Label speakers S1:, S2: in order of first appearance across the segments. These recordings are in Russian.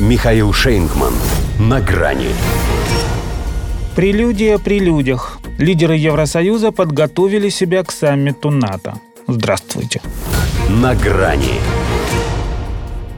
S1: Михаил Шейнгман. На грани.
S2: Прелюдия при людях. Лидеры Евросоюза подготовили себя к саммиту НАТО. Здравствуйте.
S1: На грани.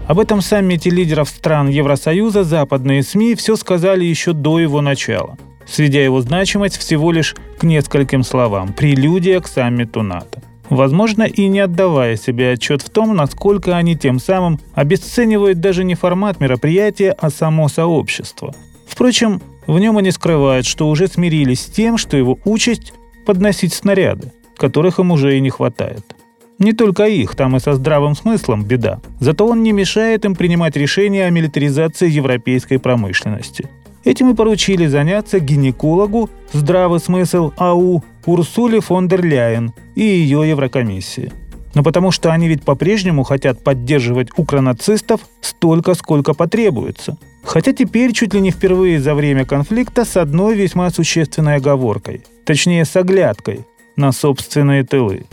S2: Об этом саммите лидеров стран Евросоюза западные СМИ все сказали еще до его начала, сведя его значимость всего лишь к нескольким словам – прелюдия к саммиту НАТО возможно, и не отдавая себе отчет в том, насколько они тем самым обесценивают даже не формат мероприятия, а само сообщество. Впрочем, в нем они скрывают, что уже смирились с тем, что его участь – подносить снаряды, которых им уже и не хватает. Не только их, там и со здравым смыслом беда. Зато он не мешает им принимать решения о милитаризации европейской промышленности. Этим и поручили заняться гинекологу «Здравый смысл АУ» Урсуле фон дер Ляйен и ее Еврокомиссии. Но потому что они ведь по-прежнему хотят поддерживать укронацистов столько, сколько потребуется. Хотя теперь чуть ли не впервые за время конфликта с одной весьма существенной оговоркой, точнее с оглядкой на собственные тылы.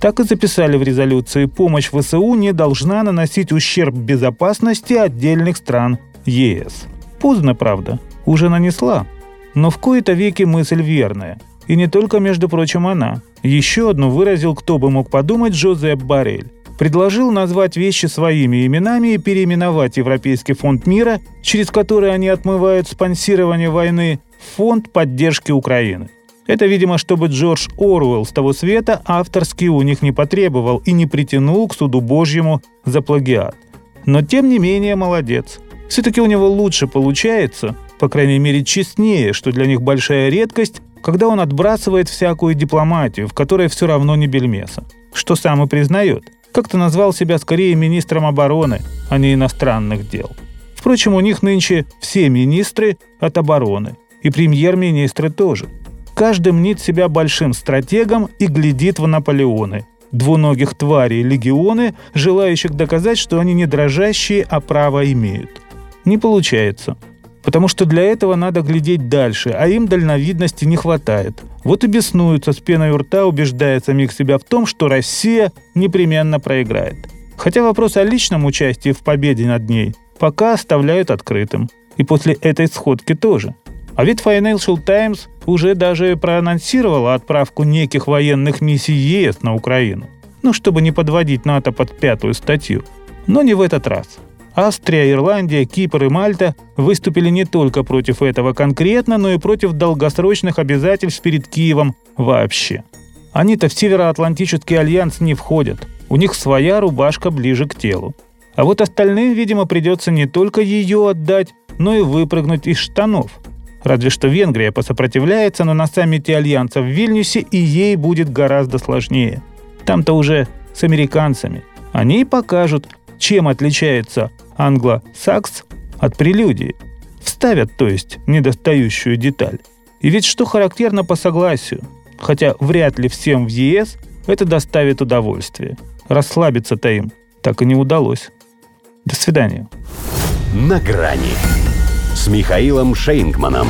S2: Так и записали в резолюции, помощь ВСУ не должна наносить ущерб безопасности отдельных стран ЕС. Поздно, правда, уже нанесла. Но в кои-то веки мысль верная. И не только, между прочим, она. Еще одну выразил, кто бы мог подумать, Жозеп Барель. Предложил назвать вещи своими именами и переименовать Европейский фонд мира, через который они отмывают спонсирование войны, в фонд поддержки Украины. Это, видимо, чтобы Джордж Оруэлл с того света авторский у них не потребовал и не притянул к суду Божьему за плагиат. Но тем не менее молодец. Все-таки у него лучше получается, по крайней мере честнее, что для них большая редкость, когда он отбрасывает всякую дипломатию, в которой все равно не бельмеса. Что сам и признает. Как-то назвал себя скорее министром обороны, а не иностранных дел. Впрочем, у них нынче все министры от обороны. И премьер-министры тоже. Каждый мнит себя большим стратегом и глядит в Наполеоны. Двуногих тварей легионы, желающих доказать, что они не дрожащие, а право имеют. Не получается потому что для этого надо глядеть дальше, а им дальновидности не хватает. Вот и беснуются с пеной у рта, убеждая самих себя в том, что Россия непременно проиграет. Хотя вопрос о личном участии в победе над ней пока оставляют открытым. И после этой сходки тоже. А ведь Financial Times уже даже проанонсировала отправку неких военных миссий ЕС на Украину. Ну, чтобы не подводить НАТО под пятую статью. Но не в этот раз. Австрия, Ирландия, Кипр и Мальта выступили не только против этого конкретно, но и против долгосрочных обязательств перед Киевом вообще. Они-то в Североатлантический альянс не входят. У них своя рубашка ближе к телу. А вот остальным, видимо, придется не только ее отдать, но и выпрыгнуть из штанов. Разве что Венгрия посопротивляется, но на саммите Альянса в Вильнюсе и ей будет гораздо сложнее. Там-то уже с американцами. Они и покажут, чем отличается англо-сакс от прелюдии. Вставят, то есть, недостающую деталь. И ведь что характерно по согласию, хотя вряд ли всем в ЕС это доставит удовольствие. Расслабиться-то им так и не удалось. До свидания.
S1: На грани с Михаилом Шейнгманом.